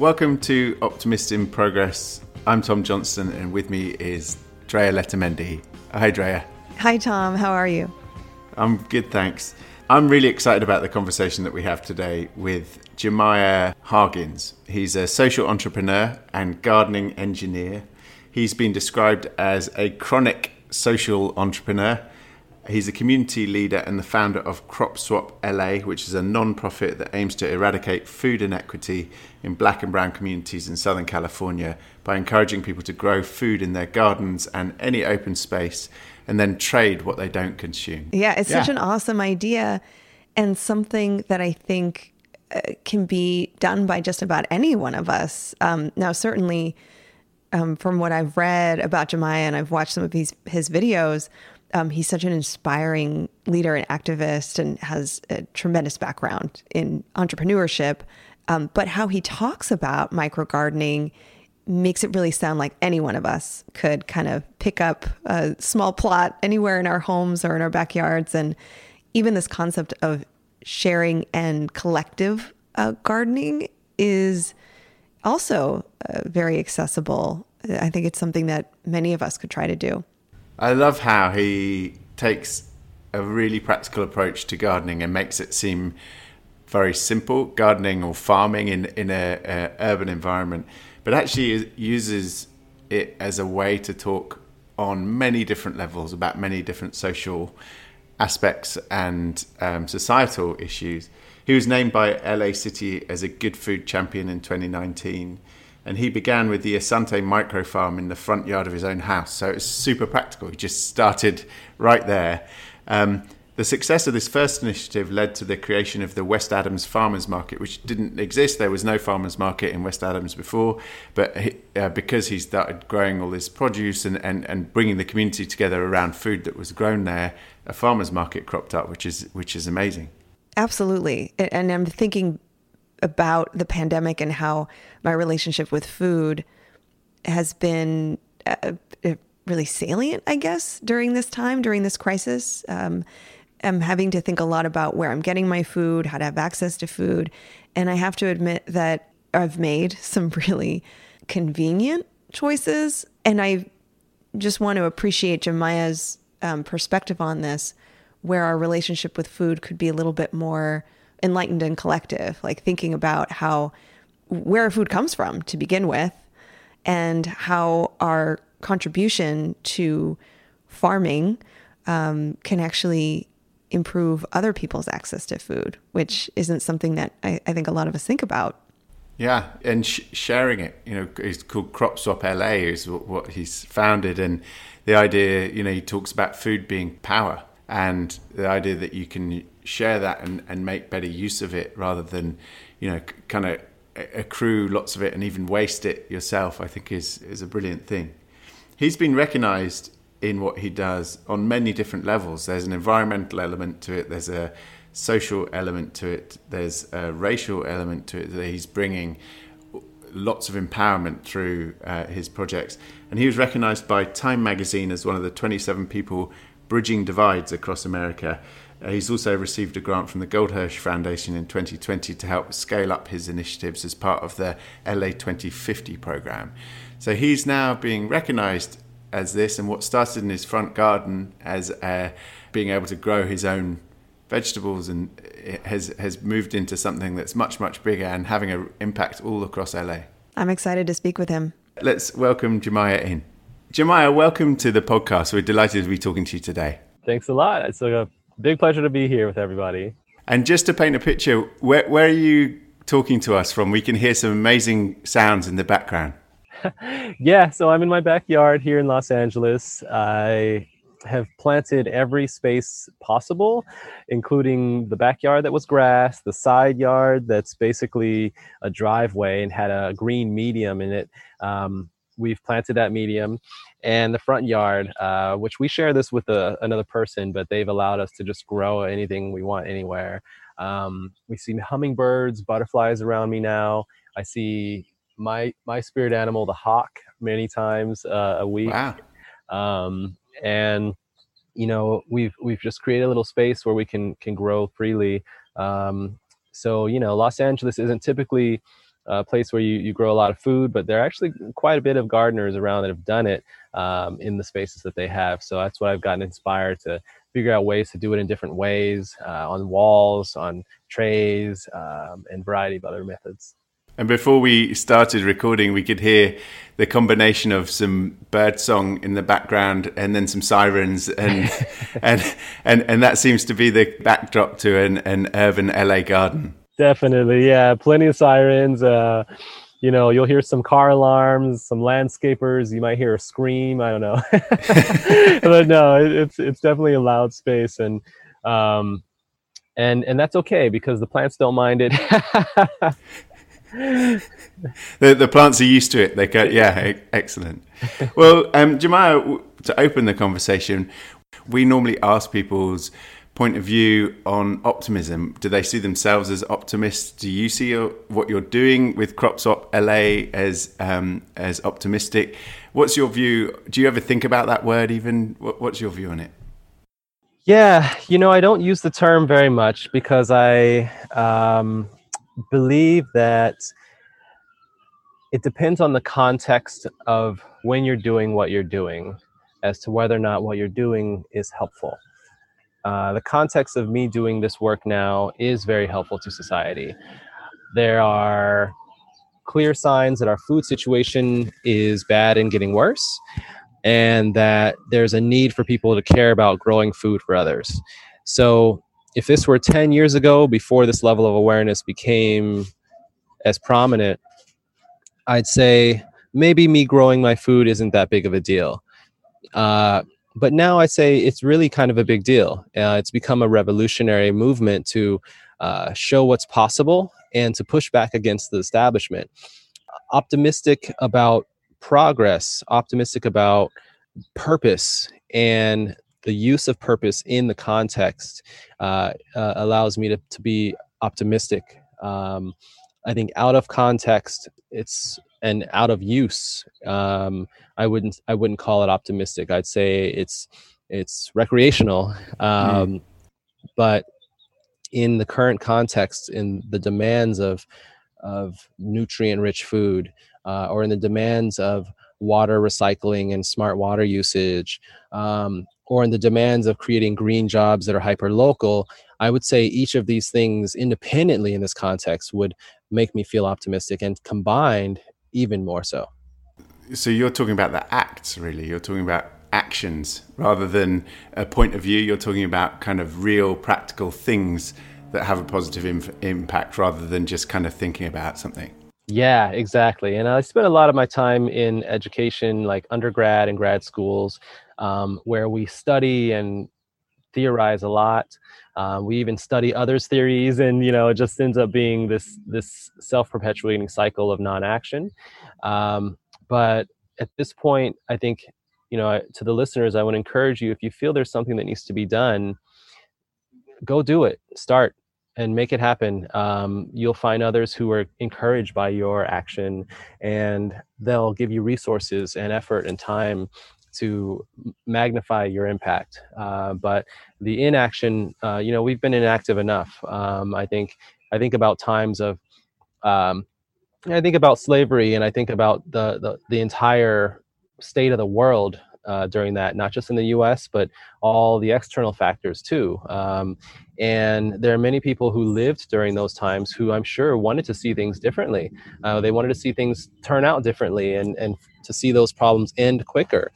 Welcome to Optimist in Progress. I'm Tom Johnston, and with me is Drea Letamendi. Hi, Drea. Hi, Tom. How are you? I'm good, thanks. I'm really excited about the conversation that we have today with Jamiah Hargins. He's a social entrepreneur and gardening engineer. He's been described as a chronic social entrepreneur. He's a community leader and the founder of Crop Swap LA, which is a non profit that aims to eradicate food inequity in black and brown communities in Southern California by encouraging people to grow food in their gardens and any open space and then trade what they don't consume. Yeah, it's yeah. such an awesome idea and something that I think uh, can be done by just about any one of us. Um, now, certainly, um, from what I've read about Jamiah and I've watched some of his, his videos, um, he's such an inspiring leader and activist and has a tremendous background in entrepreneurship. Um, but how he talks about micro gardening makes it really sound like any one of us could kind of pick up a small plot anywhere in our homes or in our backyards. And even this concept of sharing and collective uh, gardening is also uh, very accessible. I think it's something that many of us could try to do. I love how he takes a really practical approach to gardening and makes it seem very simple gardening or farming in in a, a urban environment but actually uses it as a way to talk on many different levels about many different social aspects and um, societal issues. He was named by LA City as a Good Food Champion in 2019, and he began with the Asante micro farm in the front yard of his own house. So it's super practical. He just started right there. Um, the success of this first initiative led to the creation of the West Adams Farmers Market, which didn't exist. There was no farmers market in West Adams before, but he, uh, because he started growing all this produce and, and, and bringing the community together around food that was grown there, a farmers market cropped up, which is which is amazing. Absolutely, and I'm thinking about the pandemic and how my relationship with food has been. Uh, uh really salient, I guess, during this time, during this crisis. Um, am having to think a lot about where I'm getting my food, how to have access to food. And I have to admit that I've made some really convenient choices. And I just want to appreciate Jamiah's um, perspective on this, where our relationship with food could be a little bit more enlightened and collective, like thinking about how where our food comes from to begin with and how our contribution to farming um, can actually improve other people's access to food, which isn't something that I, I think a lot of us think about. Yeah, and sh- sharing it, you know, it's called Crop Swap LA is what he's founded, and the idea, you know, he talks about food being power, and the idea that you can share that and, and make better use of it rather than, you know, kind of accrue lots of it and even waste it yourself. I think is is a brilliant thing. He's been recognised in what he does on many different levels. There's an environmental element to it. There's a social element to it. There's a racial element to it that he's bringing lots of empowerment through uh, his projects. And he was recognized by Time magazine as one of the 27 people bridging divides across America. Uh, he's also received a grant from the Goldhirsh Foundation in 2020 to help scale up his initiatives as part of the LA 2050 program. So he's now being recognized as this, and what started in his front garden as uh, being able to grow his own vegetables and has has moved into something that's much much bigger and having an impact all across LA. I'm excited to speak with him. Let's welcome Jamiah in. Jamiah, welcome to the podcast. We're delighted to be talking to you today. Thanks a lot. It's a big pleasure to be here with everybody. And just to paint a picture, where, where are you talking to us from? We can hear some amazing sounds in the background. yeah, so I'm in my backyard here in Los Angeles. I have planted every space possible, including the backyard that was grass, the side yard that's basically a driveway and had a green medium in it. Um, we've planted that medium, and the front yard, uh, which we share this with a, another person, but they've allowed us to just grow anything we want anywhere. Um, we see hummingbirds, butterflies around me now. I see my my spirit animal, the hawk, many times uh, a week. Wow. Um, and you know, we've we've just created a little space where we can can grow freely. Um, so you know, Los Angeles isn't typically a place where you, you grow a lot of food, but there are actually quite a bit of gardeners around that have done it um, in the spaces that they have. So that's what I've gotten inspired to figure out ways to do it in different ways uh, on walls, on trays, um, and variety of other methods. And before we started recording, we could hear the combination of some bird song in the background and then some sirens, and and, and and that seems to be the backdrop to an, an urban LA garden. Definitely, yeah, plenty of sirens. Uh, you know, you'll hear some car alarms, some landscapers. You might hear a scream. I don't know, but no, it, it's it's definitely a loud space, and um, and and that's okay because the plants don't mind it. the the plants are used to it. They go, yeah, excellent. Well, um, to open the conversation, we normally ask people's point of view on optimism. Do they see themselves as optimists? Do you see your, what you're doing with CropSwap LA as um, as optimistic? What's your view? Do you ever think about that word? Even what, what's your view on it? Yeah, you know, I don't use the term very much because I um, believe that it depends on the context of when you're doing what you're doing as to whether or not what you're doing is helpful. Uh, the context of me doing this work now is very helpful to society. There are clear signs that our food situation is bad and getting worse, and that there's a need for people to care about growing food for others. So, if this were 10 years ago, before this level of awareness became as prominent, I'd say maybe me growing my food isn't that big of a deal. Uh, but now I say it's really kind of a big deal. Uh, it's become a revolutionary movement to uh, show what's possible and to push back against the establishment. Optimistic about progress, optimistic about purpose, and the use of purpose in the context uh, uh, allows me to, to be optimistic. Um, I think out of context, it's and out of use. Um, I wouldn't I wouldn't call it optimistic. I'd say it's it's recreational. Hmm. Um, mm. But in the current context, in the demands of of nutrient rich food, uh, or in the demands of water recycling and smart water usage, um, or in the demands of creating green jobs that are hyper local, I would say each of these things independently in this context would make me feel optimistic and combined even more so. So you're talking about the acts, really. You're talking about actions rather than a point of view. You're talking about kind of real practical things that have a positive Im- impact rather than just kind of thinking about something. Yeah, exactly. And I spent a lot of my time in education, like undergrad and grad schools, um, where we study and theorize a lot. Uh, we even study others' theories, and you know, it just ends up being this this self-perpetuating cycle of non-action. Um, but at this point, I think you know, to the listeners, I would encourage you if you feel there's something that needs to be done, go do it. Start and make it happen. Um, you'll find others who are encouraged by your action, and they'll give you resources and effort and time to magnify your impact. Uh, but the inaction, uh, you know, we've been inactive enough. Um, I think I think about times of, um, I think about slavery, and I think about the the, the entire state of the world uh, during that, not just in the U.S., but all the external factors too. Um, and there are many people who lived during those times who I'm sure wanted to see things differently. Uh, they wanted to see things turn out differently and and to see those problems end quicker.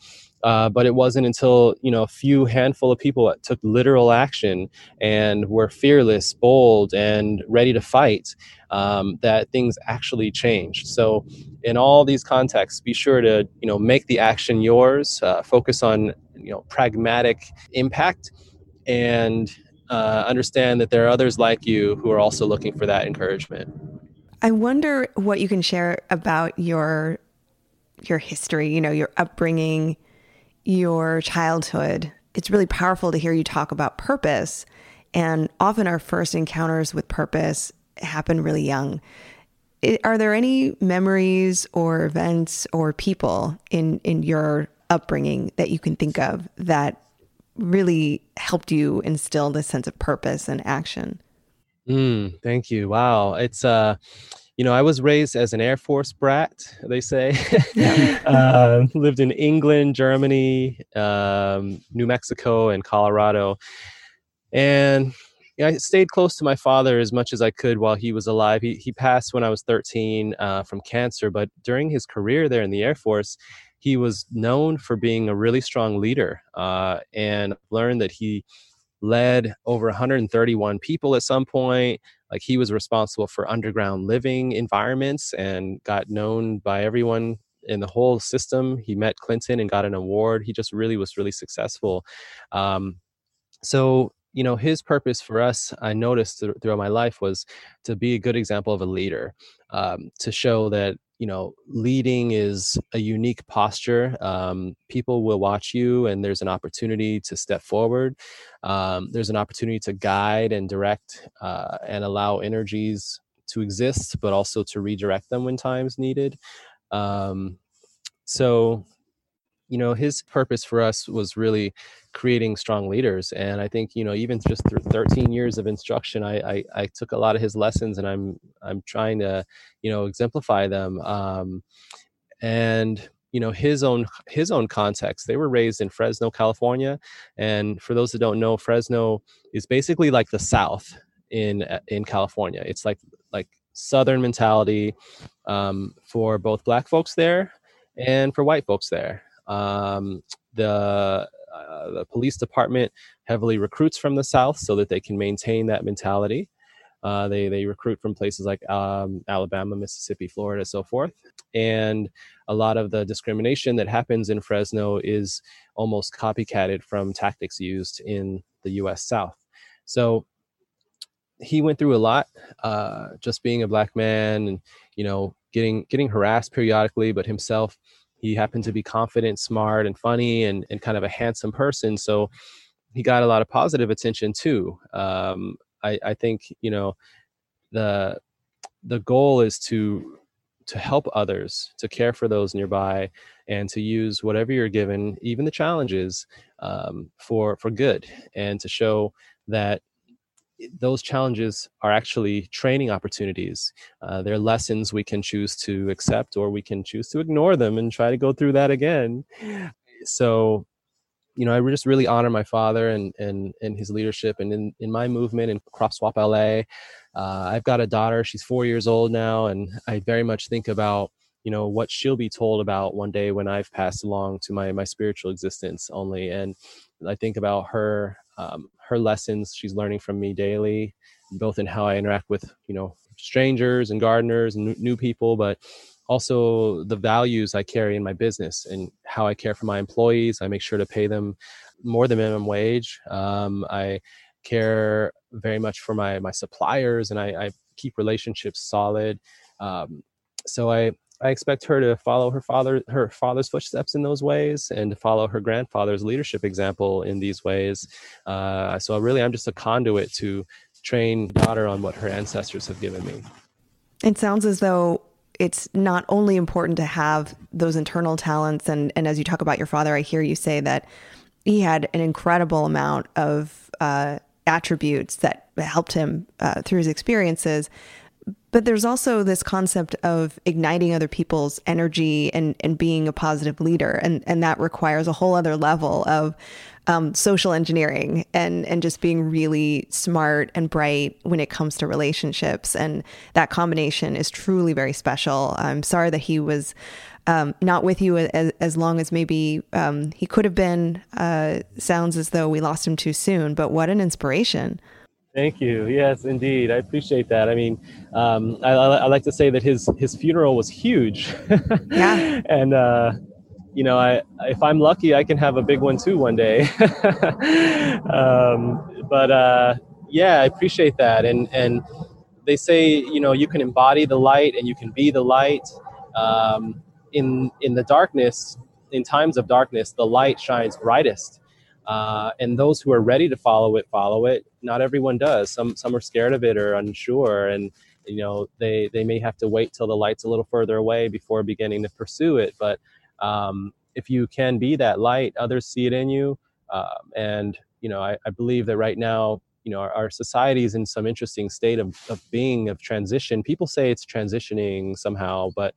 Uh, but it wasn't until you know a few handful of people took literal action and were fearless, bold, and ready to fight um, that things actually changed. So, in all these contexts, be sure to you know make the action yours. Uh, focus on you know pragmatic impact, and uh, understand that there are others like you who are also looking for that encouragement. I wonder what you can share about your your history. You know, your upbringing your childhood, it's really powerful to hear you talk about purpose. And often our first encounters with purpose happen really young. Are there any memories or events or people in, in your upbringing that you can think of that really helped you instill this sense of purpose and action? Mm, thank you. Wow. It's, uh, you know, I was raised as an Air Force brat, they say. uh, lived in England, Germany, um, New Mexico, and Colorado. And I stayed close to my father as much as I could while he was alive. He, he passed when I was 13 uh, from cancer, but during his career there in the Air Force, he was known for being a really strong leader uh, and learned that he led over 131 people at some point like he was responsible for underground living environments and got known by everyone in the whole system. He met Clinton and got an award. He just really was really successful. Um, so you know his purpose for us i noticed throughout my life was to be a good example of a leader um, to show that you know leading is a unique posture um, people will watch you and there's an opportunity to step forward um, there's an opportunity to guide and direct uh, and allow energies to exist but also to redirect them when times needed um, so you know his purpose for us was really creating strong leaders and i think you know even just through 13 years of instruction I, I, I took a lot of his lessons and i'm i'm trying to you know exemplify them um, and you know his own his own context. They were raised in fresno california and for those that don't know fresno is basically like the south in in california. It's like like southern mentality um, for both black folks there and for white folks there um, the uh, the police department heavily recruits from the South so that they can maintain that mentality. Uh, they they recruit from places like um, Alabama, Mississippi, Florida, so forth, and a lot of the discrimination that happens in Fresno is almost copycatted from tactics used in the U.S. South. So he went through a lot, uh, just being a black man, and you know, getting getting harassed periodically, but himself he happened to be confident, smart, and funny, and, and kind of a handsome person. So he got a lot of positive attention too. Um, I, I think you know the the goal is to to help others, to care for those nearby, and to use whatever you're given, even the challenges, um, for for good, and to show that those challenges are actually training opportunities. Uh, they're lessons we can choose to accept or we can choose to ignore them and try to go through that again. So, you know, I just really honor my father and and and his leadership and in, in my movement in Crop Swap LA. Uh, I've got a daughter; she's four years old now, and I very much think about you know what she'll be told about one day when I've passed along to my my spiritual existence only. And I think about her um, her lessons she's learning from me daily both in how i interact with you know strangers and gardeners and new people but also the values i carry in my business and how i care for my employees. I make sure to pay them more than minimum wage. Um, i care very much for my my suppliers and i, I keep relationships solid. Um, so i I expect her to follow her father her father's footsteps in those ways and to follow her grandfather's leadership example in these ways. Uh, so really, I'm just a conduit to train daughter on what her ancestors have given me. It sounds as though it's not only important to have those internal talents and and as you talk about your father, I hear you say that he had an incredible amount of uh, attributes that helped him uh, through his experiences but there's also this concept of igniting other people's energy and, and being a positive leader. And, and that requires a whole other level of um, social engineering and, and just being really smart and bright when it comes to relationships. And that combination is truly very special. I'm sorry that he was um, not with you as, as long as maybe um, he could have been. Uh, sounds as though we lost him too soon, but what an inspiration. Thank you. Yes, indeed. I appreciate that. I mean, um, I, I, like to say that his his funeral was huge. yeah. and uh, you know, I if I'm lucky, I can have a big one too one day. um, but uh, yeah, I appreciate that. And and they say you know you can embody the light and you can be the light. Um, in in the darkness, in times of darkness, the light shines brightest. Uh, and those who are ready to follow it follow it. Not everyone does. Some some are scared of it or unsure and you know they they may have to wait till the light's a little further away before beginning to pursue it. But um, if you can be that light others see it in you. Um, and you know I, I, believe that right now you know our, our society is in some interesting state of, of being of transition. People say it's transitioning somehow but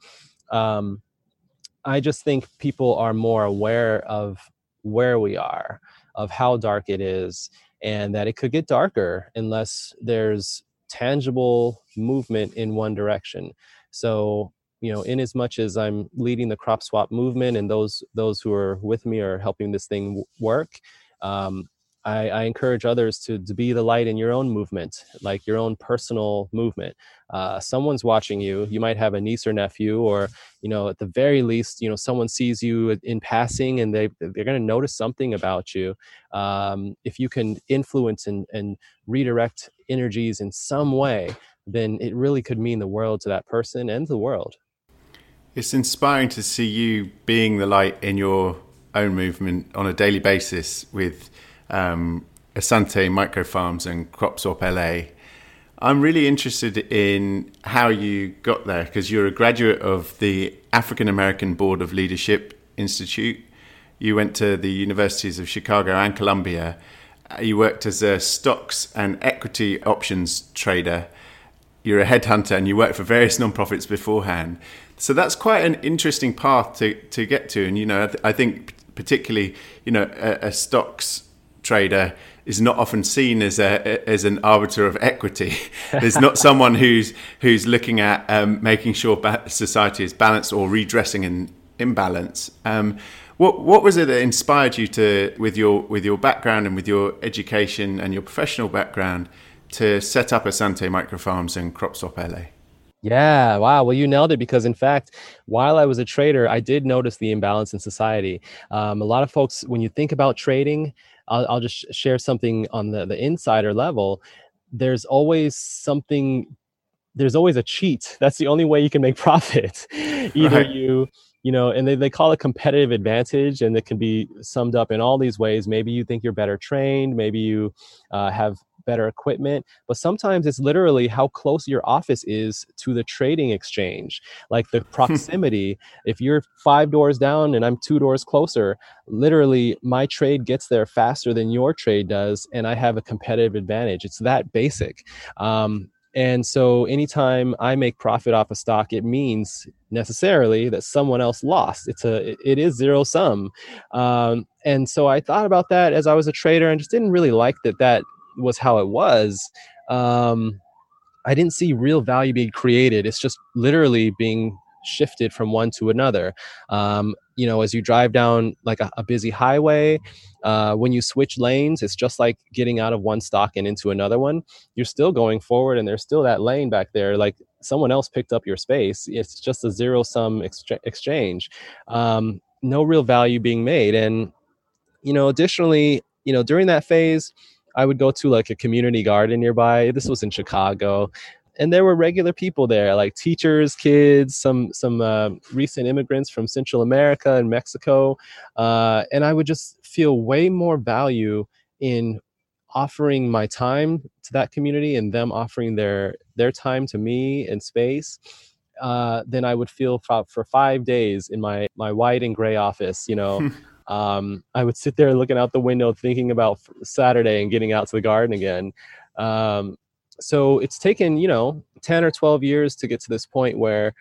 um, i just think people are more aware of where we are of how dark it is and that it could get darker unless there's tangible movement in one direction. So you know in as much as i'm leading the crop swap movement and those those who are with me are helping this thing work um, I, I, encourage others to, to be the light in your own movement, like your own personal movement. Uh, someone's watching you. You might have a niece or nephew, or you know, at the very least, you know, someone sees you in passing, and they they're going to notice something about you. Um, if you can influence and, and redirect energies in some way, then it really could mean the world to that person and the world. It's inspiring to see you being the light in your own movement on a daily basis with um, Asante Micro Farms and Crop Swap LA. I'm really interested in how you got there because you're a graduate of the African American Board of Leadership Institute. You went to the universities of Chicago and Columbia. You worked as a stocks and equity options trader. You're a headhunter and you worked for various nonprofits beforehand. So that's quite an interesting path to, to get to. And, you know, I, th- I think particularly, you know, a, a stocks trader is not often seen as a as an arbiter of equity. There's not someone who's who's looking at um, making sure society is balanced or redressing an imbalance. Um, what what was it that inspired you to, with your with your background and with your education and your professional background, to set up Asante Microfarms and CropSwap LA? Yeah, wow. Well, you nailed it because, in fact, while I was a trader, I did notice the imbalance in society. Um, a lot of folks, when you think about trading, I'll, I'll just share something on the, the insider level. There's always something, there's always a cheat. That's the only way you can make profit. Either right. you, you know, and they, they call it competitive advantage, and it can be summed up in all these ways. Maybe you think you're better trained, maybe you uh, have better equipment but sometimes it's literally how close your office is to the trading exchange like the proximity if you're five doors down and i'm two doors closer literally my trade gets there faster than your trade does and i have a competitive advantage it's that basic um, and so anytime I make profit off a stock, it means necessarily that someone else lost. It's a it is zero sum. Um, and so I thought about that as I was a trader and just didn't really like that that was how it was, um, I didn't see real value being created. It's just literally being shifted from one to another. Um, you know, as you drive down like a, a busy highway, uh, when you switch lanes, it's just like getting out of one stock and into another one. You're still going forward, and there's still that lane back there. Like someone else picked up your space. It's just a zero sum ex- exchange. Um, no real value being made. And you know, additionally, you know, during that phase, I would go to like a community garden nearby. This was in Chicago, and there were regular people there, like teachers, kids, some some uh, recent immigrants from Central America and Mexico, uh, and I would just feel way more value in offering my time to that community and them offering their their time to me and space uh, than I would feel for, for five days in my my white and gray office. You know. um, I would sit there looking out the window thinking about Saturday and getting out to the garden again. Um, so it's taken, you know, 10 or 12 years to get to this point where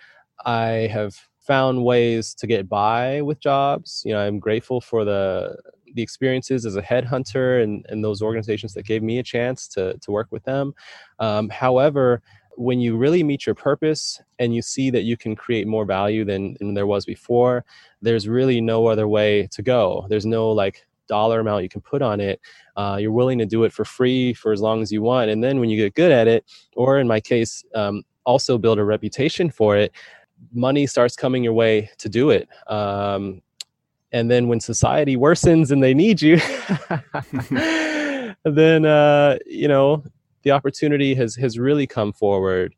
I have found ways to get by with jobs. You know, I'm grateful for the the experiences as a headhunter and, and those organizations that gave me a chance to, to work with them. Um, however, when you really meet your purpose and you see that you can create more value than, than there was before, there's really no other way to go. There's no like dollar amount you can put on it. Uh, you're willing to do it for free for as long as you want. And then when you get good at it, or in my case, um, also build a reputation for it, money starts coming your way to do it. Um, and then when society worsens and they need you, then uh, you know the opportunity has has really come forward.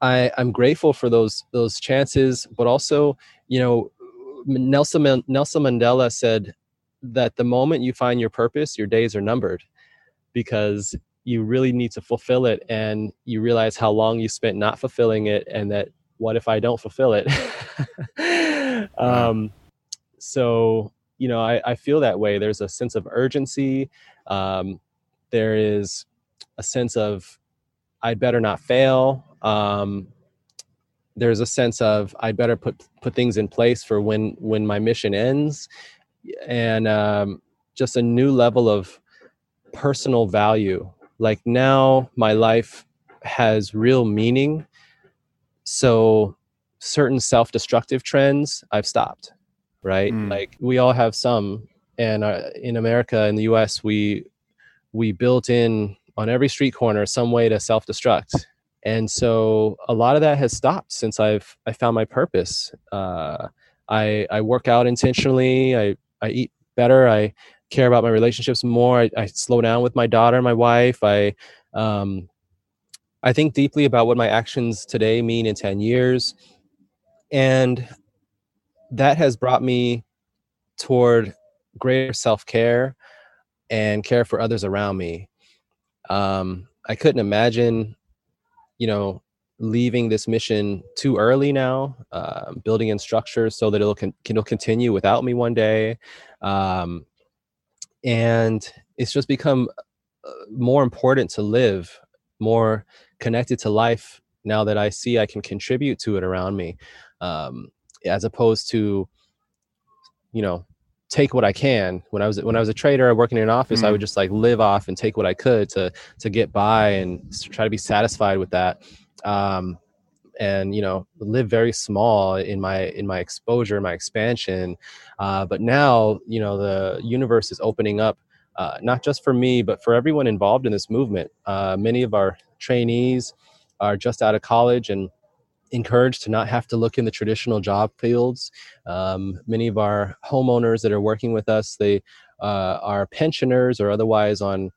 I, I'm grateful for those those chances, but also, you know, Nelson Nelson Mandela said that the moment you find your purpose, your days are numbered, because you really need to fulfill it, and you realize how long you spent not fulfilling it, and that what if I don't fulfill it? um, so you know, I, I feel that way. There's a sense of urgency. Um, there is a sense of I'd better not fail. Um, there's a sense of I'd better put put things in place for when when my mission ends, and um, just a new level of personal value. Like now, my life has real meaning. So certain self-destructive trends I've stopped. Right, mm. like we all have some, and uh, in America, in the U.S., we we built in on every street corner some way to self-destruct and so a lot of that has stopped since I've I found my purpose. Uh, I I work out intentionally. I I eat better. I care about my relationships more. I, I slow down with my daughter, my wife. I um, I think deeply about what my actions today mean in ten years, and that has brought me toward greater self care and care for others around me. Um, I couldn't imagine you know leaving this mission too early now uh, building in structures so that it'll, con- it'll continue without me one day. Um, and it's just become uh, more important to live more connected to life now that i see i can contribute to it around me um, as opposed to you know take what I can. When I was when I was a trader working in an office, mm-hmm. I would mm. just like live off and take what I could to to get by and try to be satisfied with that. Um, and you know live very small in my in my exposure my expansion uh, but now you know the universe is opening up uh, not just for me but for everyone involved in this movement uh, many of our trainees are just out of college and encouraged to not have to look in the traditional job fields. Um, many of our homeowners that are working with us, they uh, are pensioners or otherwise on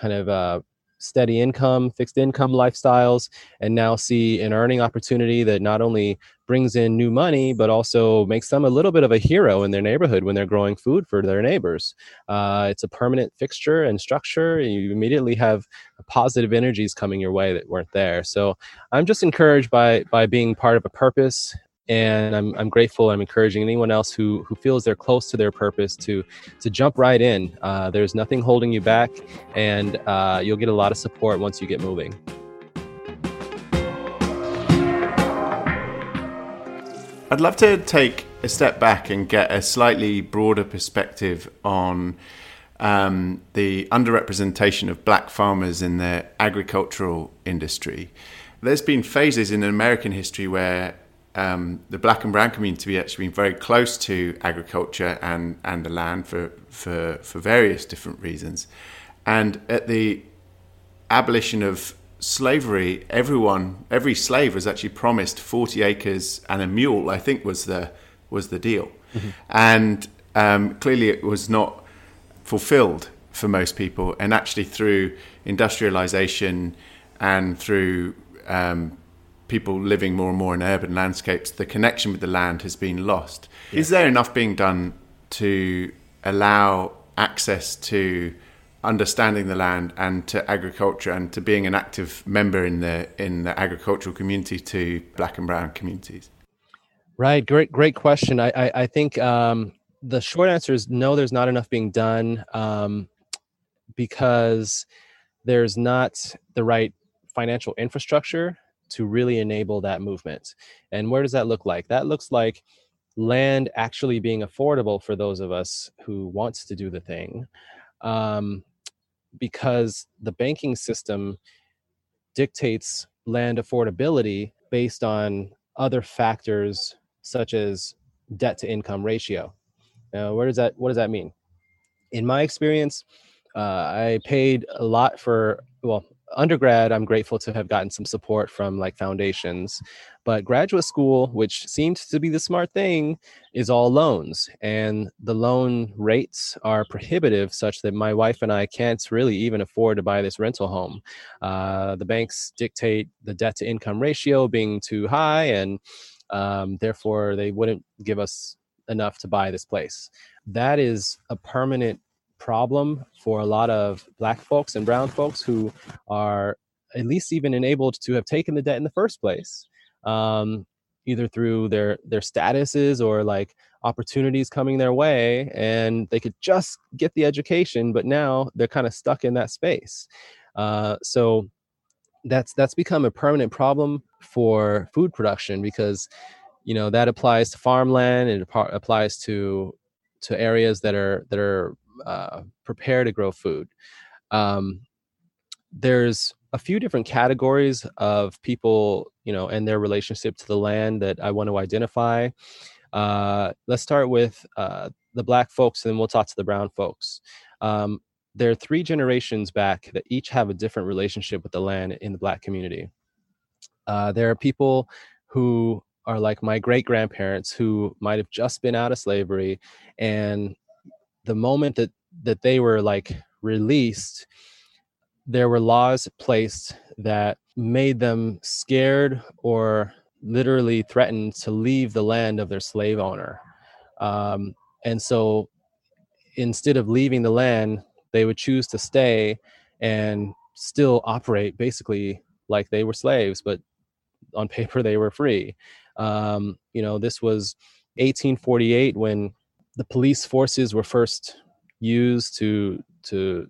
kind of uh, steady income, fixed income lifestyles, and now see an earning opportunity that not only brings in new money, but also makes them a little bit of a hero in their neighborhood when they're growing food for their neighbors. Uh, it's a permanent fixture and structure. You immediately have positive energies coming your way that weren't there. So I'm just encouraged by by being part of a purpose and I'm, I'm grateful. I'm encouraging anyone else who who feels they're close to their purpose to to jump right in. Uh, there's nothing holding you back, and uh, you'll get a lot of support once you get moving. I'd love to take a step back and get a slightly broader perspective on um, the underrepresentation of black farmers in the agricultural industry. There's been phases in American history where um, the black and brown community actually been very close to agriculture and, and the land for, for, for various different reasons. And at the abolition of slavery, everyone, every slave was actually promised 40 acres and a mule, I think was the, was the deal. Mm-hmm. And um, clearly it was not fulfilled for most people. And actually through industrialization and through um, people living more and more in urban landscapes, the connection with the land has been lost. Yeah. Is there enough being done to allow access to understanding the land and to agriculture and to being an active member in the in the agricultural community to black and brown communities? Right, great, great question. I I, I think um, the short answer is no. There's not enough being done um, because there's not the right financial infrastructure to really enable that movement. And where does that look like? That looks like land actually being affordable for those of us who wants to do the thing. Um, because the banking system dictates land affordability based on other factors such as debt to income ratio. Now, where does that what does that mean? In my experience, uh, I paid a lot for well, undergrad i'm grateful to have gotten some support from like foundations but graduate school which seemed to be the smart thing is all loans and the loan rates are prohibitive such that my wife and i can't really even afford to buy this rental home. Uh, the banks dictate the debt to income ratio being too high and um, therefore they wouldn't give us enough to buy this place. That is a permanent problem for a lot of black folks and brown folks who are at least even enabled to have taken the debt in the first place um, either through their their statuses or like opportunities coming their way and they could just get the education but now they're kind of stuck in that space. Uh, so that's that's become a permanent problem for food production because you know that applies to farmland and it applies to to areas that are that are uh, prepared to grow food. Um, there's a few different categories of people, you know, and their relationship to the land that I want to identify. Uh, let's start with uh, the black folks, and then we'll talk to the brown folks. Um, there are three generations back that each have a different relationship with the land in the black community. Uh, there are people who are like my great grandparents who might have just been out of slavery, and the moment that that they were like released, there were laws placed that made them scared or literally threatened to leave the land of their slave owner. Um, and so instead of leaving the land, they would choose to stay and still operate basically like they were slaves, but on paper they were free. Um, you know, this was 1848 when the police forces were first used to to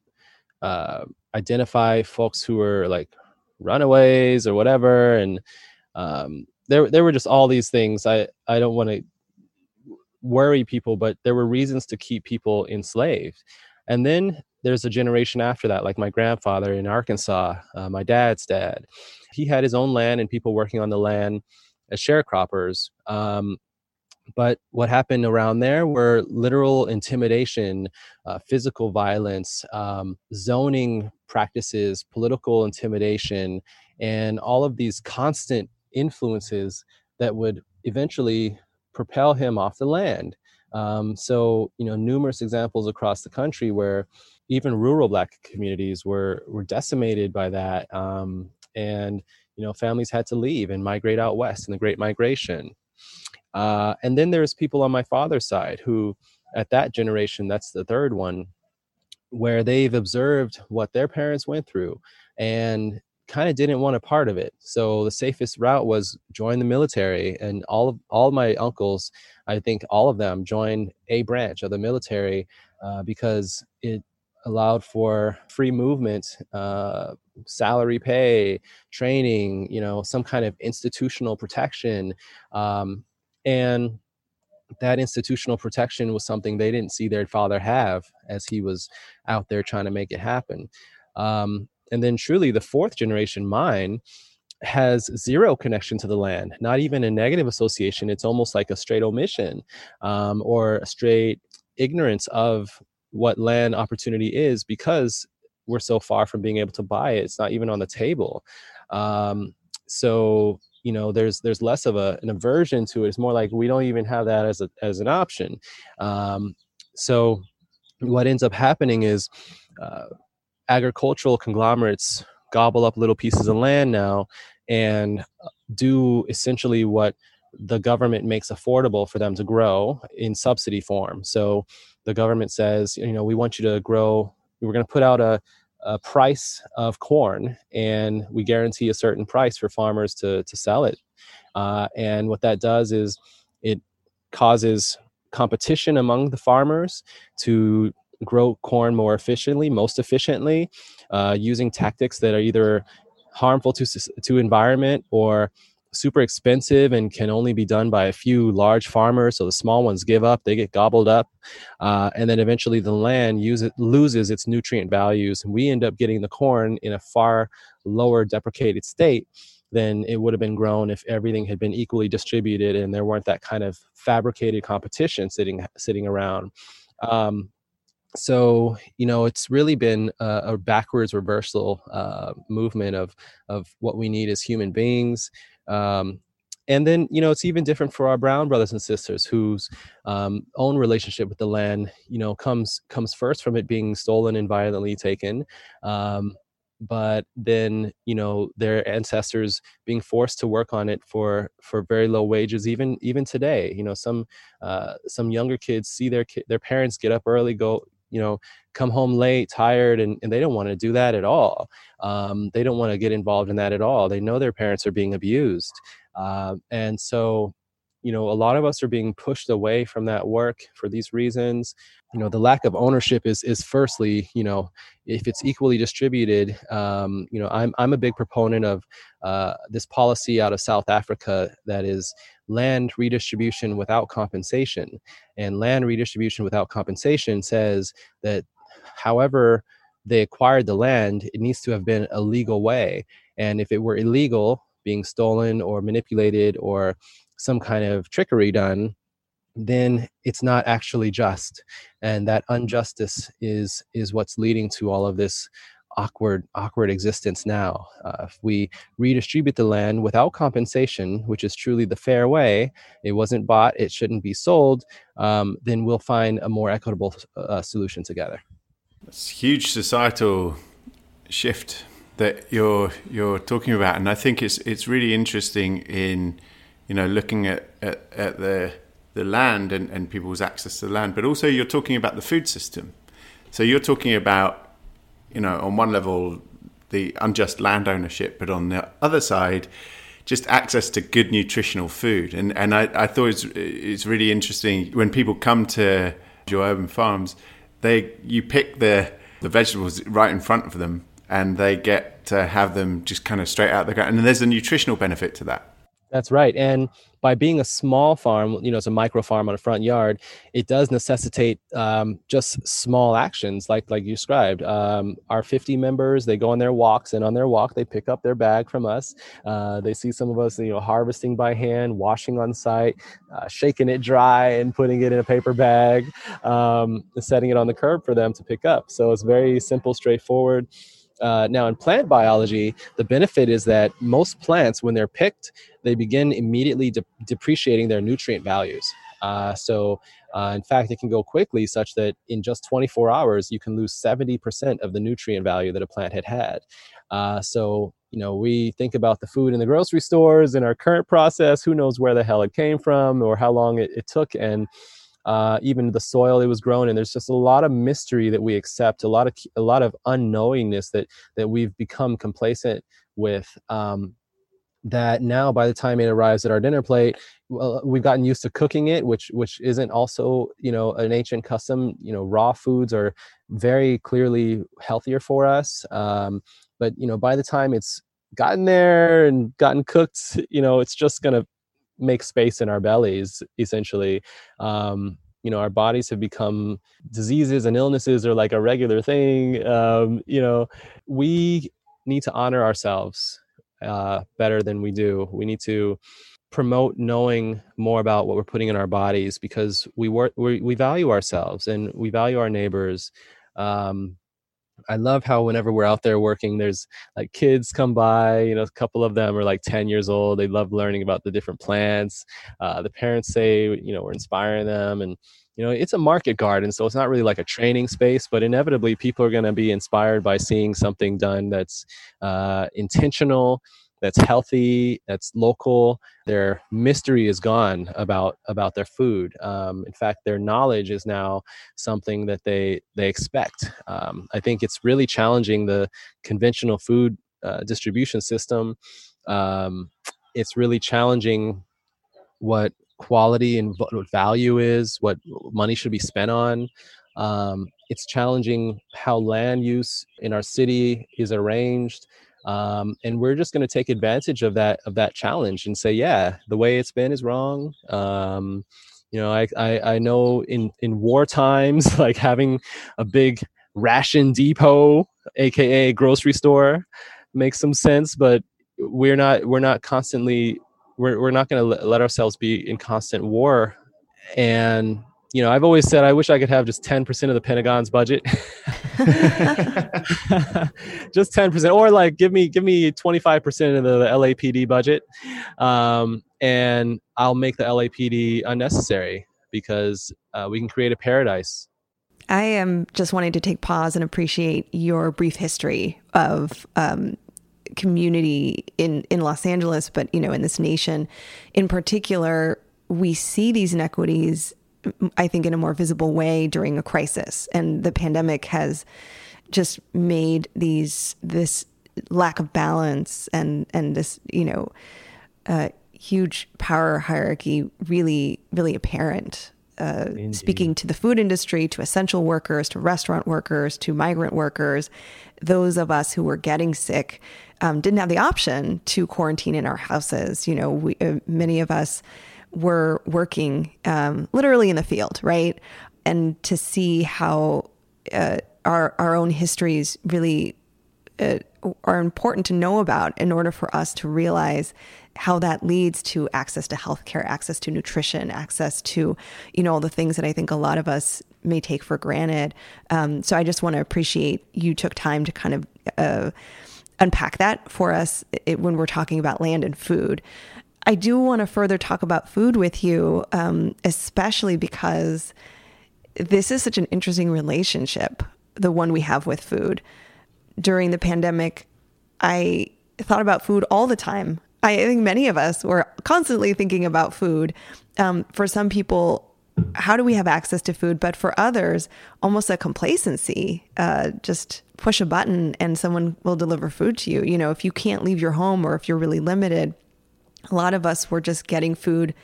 uh, identify folks who were like runaways or whatever, and um, there there were just all these things. I I don't want to worry people, but there were reasons to keep people enslaved. And then there's a generation after that, like my grandfather in Arkansas, uh, my dad's dad. He had his own land and people working on the land as sharecroppers. Um, but what happened around there were literal intimidation, uh, physical violence, um, zoning practices, political intimidation, and all of these constant influences that would eventually propel him off the land. Um, so, you know, numerous examples across the country where even rural black communities were were decimated by that, um, and you know, families had to leave and migrate out west in the Great Migration. Uh, and then there's people on my father's side who, at that generation, that's the third one, where they've observed what their parents went through, and kind of didn't want a part of it. So the safest route was join the military, and all of all of my uncles, I think all of them joined a branch of the military uh, because it allowed for free movement, uh, salary pay, training, you know, some kind of institutional protection, um, and that institutional protection was something they didn't see their father have as he was out there trying to make it happen. Um, and then truly the fourth generation mine has zero connection to the land not even a negative association. It's almost like a straight omission um, or a straight ignorance of what land opportunity is because we're so far from being able to buy it. It's not even on the table. Um, so you know there's there's less of a, an aversion to it it's more like we don't even have that as a as an option um, so what ends up happening is uh, agricultural conglomerates gobble up little pieces of land now and do essentially what the government makes affordable for them to grow in subsidy form. So the government says, you know, we want you to grow, we're going to put out a, a price of corn and we guarantee a certain price for farmers to, to sell it. Uh, and what that does is it causes competition among the farmers to grow corn more efficiently, most efficiently, uh, using tactics that are either harmful to to environment or super expensive and can only be done by a few large farmers. So the small ones give up; they get gobbled up, uh, and then eventually the land it, loses its nutrient values, and we end up getting the corn in a far lower deprecated state than it would have been grown if everything had been equally distributed and there weren't that kind of fabricated competition sitting sitting around. Um, so you know it's really been a, a backwards reversal uh, movement of of what we need as human beings um, and then you know it's even different for our brown brothers and sisters whose um, own relationship with the land you know comes comes first from it being stolen and violently taken um, but then you know their ancestors being forced to work on it for for very low wages even even today. You know some uh, some younger kids see their their parents get up early go you know come home late tired and, and they don't want to do that at all. Um, they don't want to get involved in that at all. They know their parents are being abused. Uh, and so you know a lot of us are being pushed away from that work for these reasons. You know the lack of ownership is is firstly you know if it's equally distributed um, you know i'm i'm a big proponent of uh, this policy out of south africa that is land redistribution without compensation. And land redistribution without compensation says that however they acquired the land it needs to have been a legal way. And if it were illegal being stolen or manipulated or some kind of trickery done then it's not actually just. And that injustice is is what's leading to all of this awkward awkward existence now. Uh, if we redistribute the land without compensation which is truly the fair way it wasn't bought it shouldn't be sold um, then we'll find a more equitable uh, solution together. It's huge societal shift that you're you're talking about and i think it's it's really interesting in you know, looking at, at, at the the land and, and people's access to the land, but also you're talking about the food system. So you're talking about, you know, on one level, the unjust land ownership, but on the other side, just access to good nutritional food. And and I, I thought it's it's really interesting when people come to your urban farms, they you pick the the vegetables right in front of them and they get to have them just kind of straight out the ground. And there's a nutritional benefit to that. That's right. And by being a small farm, you know, it's a micro farm on a front yard, it does necessitate um, just small actions like like you described. Um, our 50 members, they go on their walks, and on their walk, they pick up their bag from us. Uh, they see some of us, you know, harvesting by hand, washing on site, uh, shaking it dry, and putting it in a paper bag, um, setting it on the curb for them to pick up. So it's very simple, straightforward. Uh, now, in plant biology, the benefit is that most plants, when they're picked, they begin immediately de- depreciating their nutrient values. Uh, so, uh, in fact, it can go quickly, such that in just 24 hours, you can lose 70% of the nutrient value that a plant had had. Uh, so, you know, we think about the food in the grocery stores in our current process. Who knows where the hell it came from or how long it, it took, and uh, even the soil it was grown in. There's just a lot of mystery that we accept, a lot of a lot of unknowingness that that we've become complacent with. Um, that now by the time it arrives at our dinner plate well, we've gotten used to cooking it which which isn't also you know an ancient custom you know raw foods are very clearly healthier for us um, but you know by the time it's gotten there and gotten cooked you know it's just to make space in our bellies essentially. Um, you know our bodies have become diseases and illnesses are like a regular thing. Um, you know we need to honor ourselves uh, better than we do. We need to promote knowing more about what we're putting in our bodies because we work we, we value ourselves and we value our neighbors. Um, I love how whenever we're out there working, there's like kids come by. You know, a couple of them are like 10 years old. They love learning about the different plants. Uh, the parents say, you know, we're inspiring them, and you know, it's a market garden, so it's not really like a training space. But inevitably, people are going to be inspired by seeing something done that's uh, intentional that's healthy, that's local. Their mystery is gone about about their food. Um, in fact, their knowledge is now something that they they expect. Um, I think it's really challenging the conventional food uh, distribution system. Um, it's really challenging what quality and what value is, what money should be spent on. Um, it's challenging how land use in our city is arranged um, and we're just going to take advantage of that of that challenge and say yeah the way it's been is wrong. Um, you know I, I, I know in in war times like having a big ration depot aka grocery store makes some sense but we're not we're not constantly we're, we're not going to let ourselves be in constant war. And you know, I've always said I wish I could have just 10% of the Pentagon's budget. just 10% or like give me give me 25% of the, the LAPD budget. Um, and I'll make the LAPD unnecessary because uh, we can create a paradise. I am just wanting to take pause and appreciate your brief history of um, community in in Los Angeles, but you know, in this nation, in particular, we see these inequities I think, in a more visible way during a crisis. And the pandemic has just made these this lack of balance and and this you know uh, huge power hierarchy really, really apparent. Uh, speaking to the food industry, to essential workers, to restaurant workers, to migrant workers, those of us who were getting sick um, didn't have the option to quarantine in our houses. You know, we, uh, many of us were working um, literally in the field, right? And to see how uh, our our own histories really uh, are important to know about in order for us to realize how that leads to access to healthcare, access to nutrition, access to, you know, all the things that I think a lot of us may take for granted. Um, so I just want to appreciate you took time to kind of uh, unpack that for us it, when we're talking about land and food. I do want to further talk about food with you, um, especially because this is such an interesting relationship, the one we have with food. During the pandemic, I thought about food all the time. I think many of us were constantly thinking about food. Um, for some people, how do we have access to food? But for others, almost a complacency. Uh, just push a button and someone will deliver food to you. You know, if you can't leave your home or if you're really limited, a lot of us were just getting food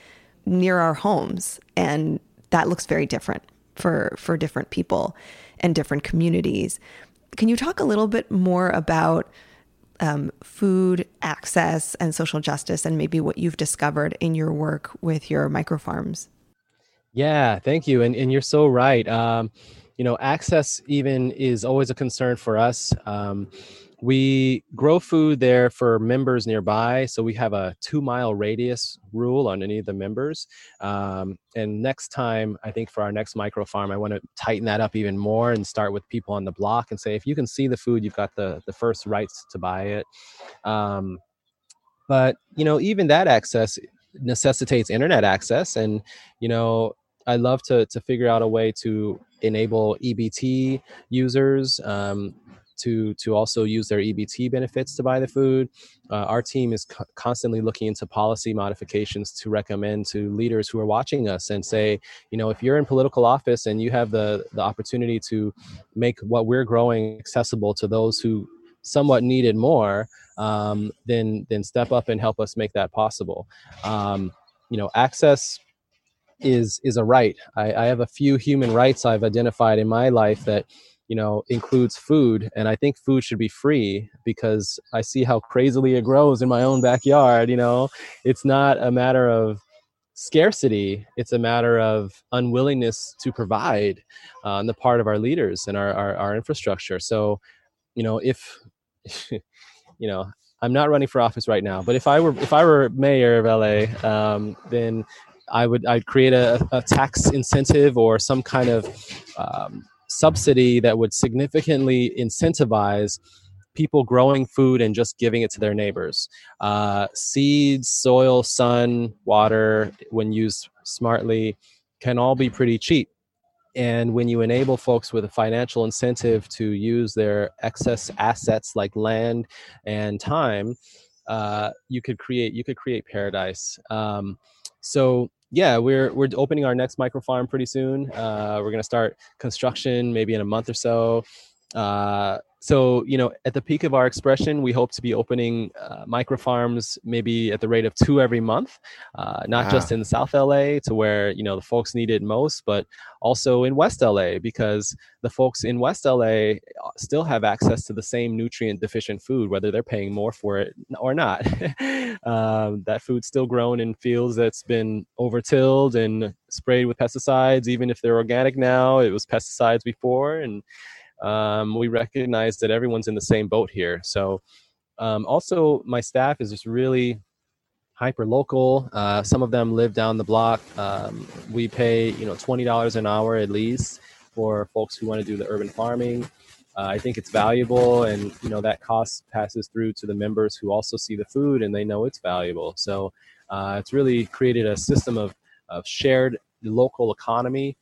near our homes, and that looks very different for for different people and different communities. Can you talk a little bit more about um, food access and social justice and maybe what you've discovered in your work with your microfarms. Yeah, thank you. And, and you're so right. Um, you know, access even is always a concern for us. Um, we grow food there for members nearby. So we have a two mile radius rule on any of the members. Um, and next time, I think for our next micro farm, I want to tighten that up even more and start with people on the block and say, if you can see the food, you've got the, the first rights to buy it. Um, but, you know, even that access necessitates internet access. And, you know, I love to, to figure out a way to enable EBT users. Um, to to also use their EBT benefits to buy the food. Uh, our team is co- constantly looking into policy modifications to recommend to leaders who are watching us and say, you know, if you're in political office and you have the the opportunity to make what we're growing accessible to those who somewhat needed more, um, then then step up and help us make that possible. Um, you know, access is is a right. I, I have a few human rights I've identified in my life that you know includes food and i think food should be free because i see how crazily it grows in my own backyard you know? It's not a matter of scarcity it's a matter of unwillingness to provide uh, on the part of our leaders and our, our, our infrastructure. So you know if you know i'm not running for office right now but if i were if i were mayor of la um, then i would i'd create a, a tax incentive or some kind of um, subsidy that would significantly incentivize people growing food and just giving it to their neighbors. Uh, seeds, soil, sun, water, when used smartly, can all be pretty cheap. And when you enable folks with a financial incentive to use their excess assets like land and time, uh, you could create you could create paradise. Um, so yeah, we're we're opening our next micro farm pretty soon. Uh, we're gonna start construction maybe in a month or so. Uh, so you know at the peak of our expression we hope to be opening uh, micro farms maybe at the rate of two every month uh, not just in south la to where you know the folks need it most but also in west la because the folks in west la uh, still have access to the same nutrient deficient food whether they're paying more for it or not. Um, that food's still grown in fields that's been overtilled and sprayed with pesticides even if they're organic now it was pesticides before and um, we recognize that everyone's in the same boat here. So, um, also, my staff is just really hyper local. Uh, some of them live down the block. Um, we pay, you know, twenty dollars an hour at least for folks who want to do the urban farming. Uh, I think it's valuable, and you know that cost passes through to the members who also see the food and they know it's valuable. So uh, it's really created a system of of shared local economy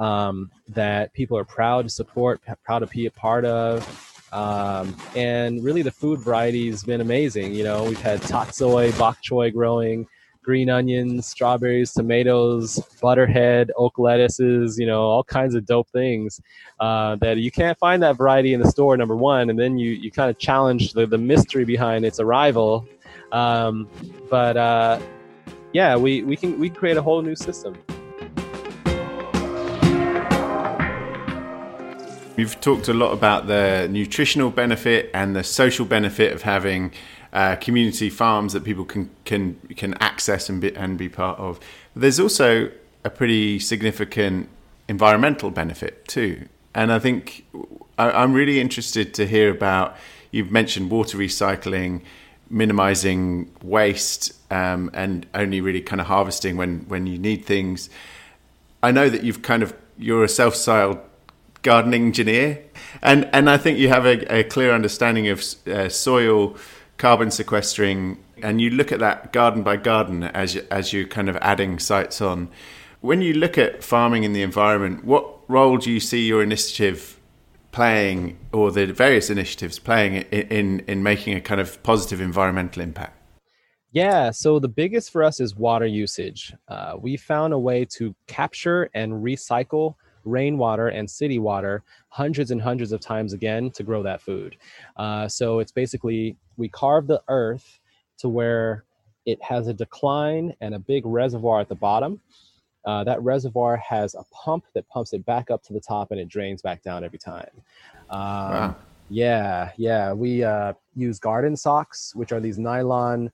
um, that people are proud to support, proud to be a part of. Um, and really, the food variety has been amazing. You know, we've had tatsoi, bok choy growing, green onions, strawberries, tomatoes, butterhead, oak lettuces, you know, all kinds of dope things uh, that you can't find that variety in the store, number one. And then you, you kind of challenge the, the mystery behind its arrival. Um, but uh, yeah, we, we can we create a whole new system. You've talked a lot about the nutritional benefit and the social benefit of having uh, community farms that people can can can access and be, and be part of. But there's also a pretty significant environmental benefit too, and I think I, I'm really interested to hear about. You've mentioned water recycling, minimizing waste, um, and only really kind of harvesting when when you need things. I know that you've kind of you're a self-styled gardening engineer, and and I think you have a, a clear understanding of uh, soil carbon sequestering, and you look at that garden by garden as as you're kind of adding sites on. When you look at farming in the environment, what role do you see your initiative playing, or the various initiatives playing in in, in making a kind of positive environmental impact? Yeah, so the biggest for us is water usage. Uh, we found a way to capture and recycle rainwater and city water hundreds and hundreds of times again to grow that food. Uh, so it's basically we carve the earth to where it has a decline and a big reservoir at the bottom. Uh, that reservoir has a pump that pumps it back up to the top and it drains back down every time. Um, wow. Yeah, yeah. We uh, use garden socks, which are these nylon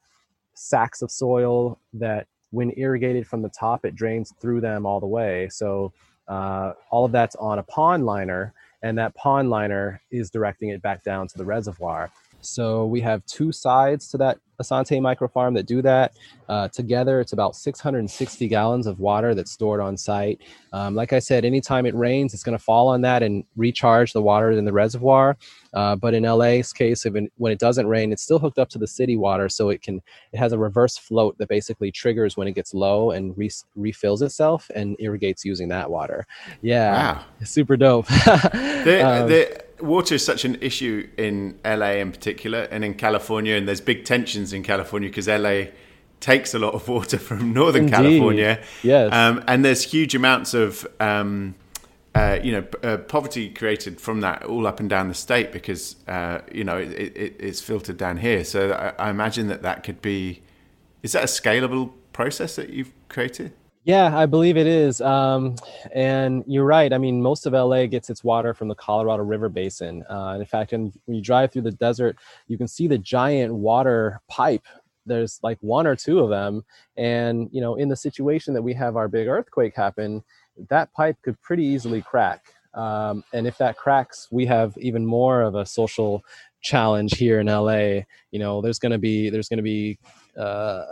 sacks of soil that, when irrigated from the top, it drains through them all the way. So uh, all of that's on a pond liner, and that pond liner is directing it back down to the reservoir. So we have two sides to that Asante microfarm that do that. Uh, together, it's about 660 gallons of water that's stored on site. Um, like I said, anytime it rains, it's going to fall on that and recharge the water in the reservoir. Uh, but in LA's case, it, when it doesn't rain, it's still hooked up to the city water, so it can it has a reverse float that basically triggers when it gets low and re- refills itself and irrigates using that water. Yeah, wow. super dope. the, um, the, water is such an issue in LA in particular, and in California, and there's big tensions in California because LA takes a lot of water from Northern Indeed. California. Yes. Um, and there's huge amounts of, um, uh, you know, uh, poverty created from that all up and down the state because, uh, you know, it, it, it's filtered down here. So I, I, imagine that that could be, is that a scalable process that you've created? Yeah, I believe it is. Um, and you're right. I mean, most of LA gets its water from the Colorado River Basin. Uh, and in fact, when you drive through the desert, you can see the giant water pipe there's like one or two of them and you know in the situation that we have our big earthquake happen that pipe could pretty easily crack um, and if that cracks we have even more of a social challenge here in la you know there's going to be there's going to be uh,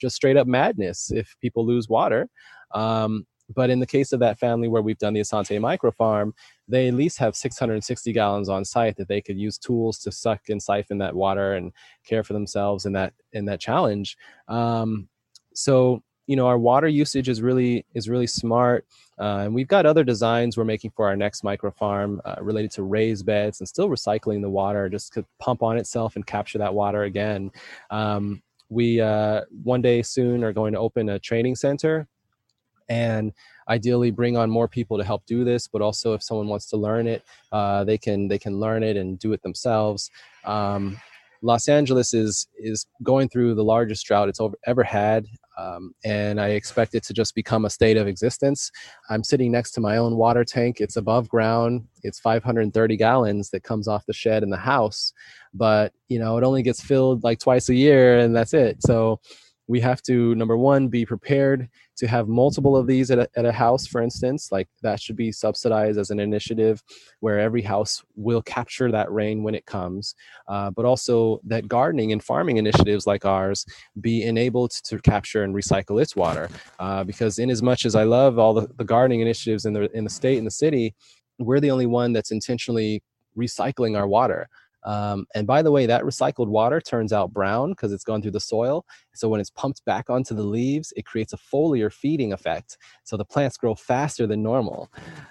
just straight up madness if people lose water um, but in the case of that family where we've done the Asante micro farm, they at least have 660 gallons on site that they could use tools to suck and siphon that water and care for themselves in that in that challenge. Um, so you know our water usage is really is really smart uh, and we've got other designs we're making for our next micro farm uh, related to raised beds and still recycling the water just to pump on itself and capture that water again. Um, we uh, one day soon are going to open a training center and ideally bring on more people to help do this but also if someone wants to learn it uh, they can they can learn it and do it themselves. Um, los angeles is is going through the largest drought it's over, ever had um, and i expect it to just become a state of existence. I'm sitting next to my own water tank. It's above ground. It's 530 gallons that comes off the shed in the house. But you know it only gets filled like twice a year and that's it. So we have to number one be prepared to have multiple of these at a, at a house for instance like that should be subsidized as an initiative where every house will capture that rain when it comes. Uh, but also that gardening and farming initiatives like ours be enabled to capture and recycle its water. Uh, because in as much as i love all the, the gardening initiatives in the in the state and the city we're the only one that's intentionally recycling our water um, and by the way, that recycled water turns out brown because it's gone through the soil. So when it's pumped back onto the leaves, it creates a foliar feeding effect. So the plants grow faster than normal.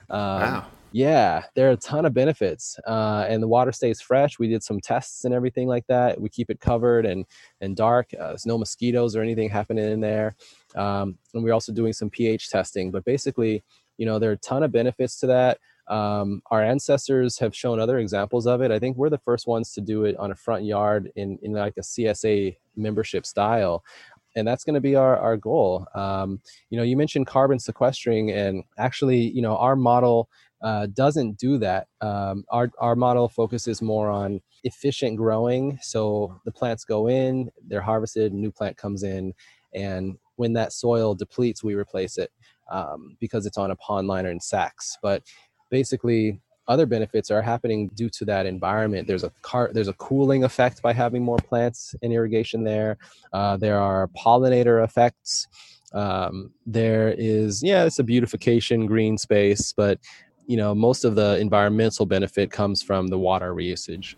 Um, wow. Yeah, there are a ton of benefits, uh, and the water stays fresh. We did some tests and everything like that. We keep it covered and and dark. Uh, there's no mosquitoes or anything happening in there. Um, and we're also doing some pH testing. But basically, you know, there are a ton of benefits to that. Um, our ancestors have shown other examples of it. I think we're the first ones to do it on a front yard in, in like a CSA membership style. and that's going to be our, our goal. Um, you know, you mentioned carbon sequestering, and actually, you know, our model uh, doesn't do that. Um, our, our model focuses more on efficient growing. So the plants go in, they're harvested, new plant comes in, and when that soil depletes, we replace it um, because it's on a pond liner and sacks. But basically, other benefits are happening due to that environment. There's a car, there's a cooling effect by having more plants and irrigation there. Uh, there are pollinator effects. Um, there is yeah, it's a beautification, green space, but you know most of the environmental benefit comes from the water reusage.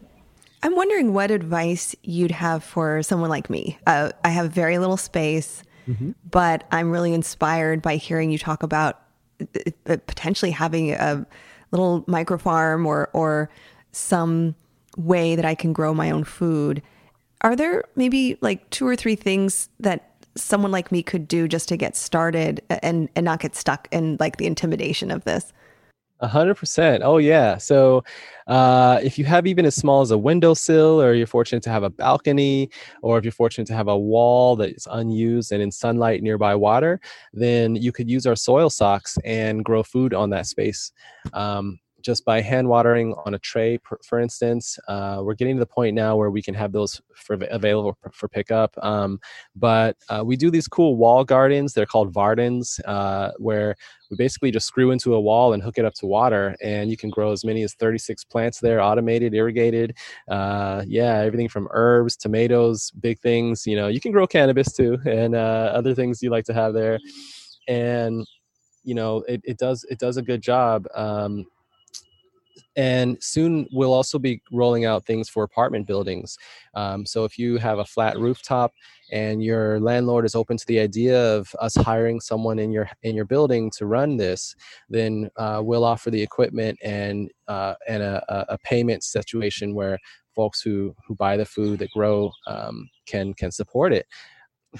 I'm wondering what advice you'd have for someone like me. Uh, I have very little space, mm-hmm. but I'm really inspired by hearing you talk about uh, uh, potentially having a little micro farm or or some way that I can grow my own food. Are there maybe like two or three things that someone like me could do just to get started and and not get stuck in like the intimidation of this? A hundred percent. Oh yeah. So, uh, if you have even as small as a windowsill, or you're fortunate to have a balcony, or if you're fortunate to have a wall that is unused and in sunlight nearby water, then you could use our soil socks and grow food on that space. Um, just by hand watering on a tray, for instance. Uh, we're getting to the point now where we can have those for, available for pickup. Um, but uh, we do these cool wall gardens. They're called Vardens, uh, where we basically just screw into a wall and hook it up to water, and you can grow as many as 36 plants there, automated, irrigated. Uh, yeah, everything from herbs, tomatoes, big things. You know, you can grow cannabis too, and uh, other things you like to have there. And you know, it, it does it does a good job. Um, and soon we'll also be rolling out things for apartment buildings. Um, so if you have a flat rooftop and your landlord is open to the idea of us hiring someone in your in your building to run this, then uh, we'll offer the equipment and uh, and a, a, payment situation where folks who who buy the food that grow um, can can support it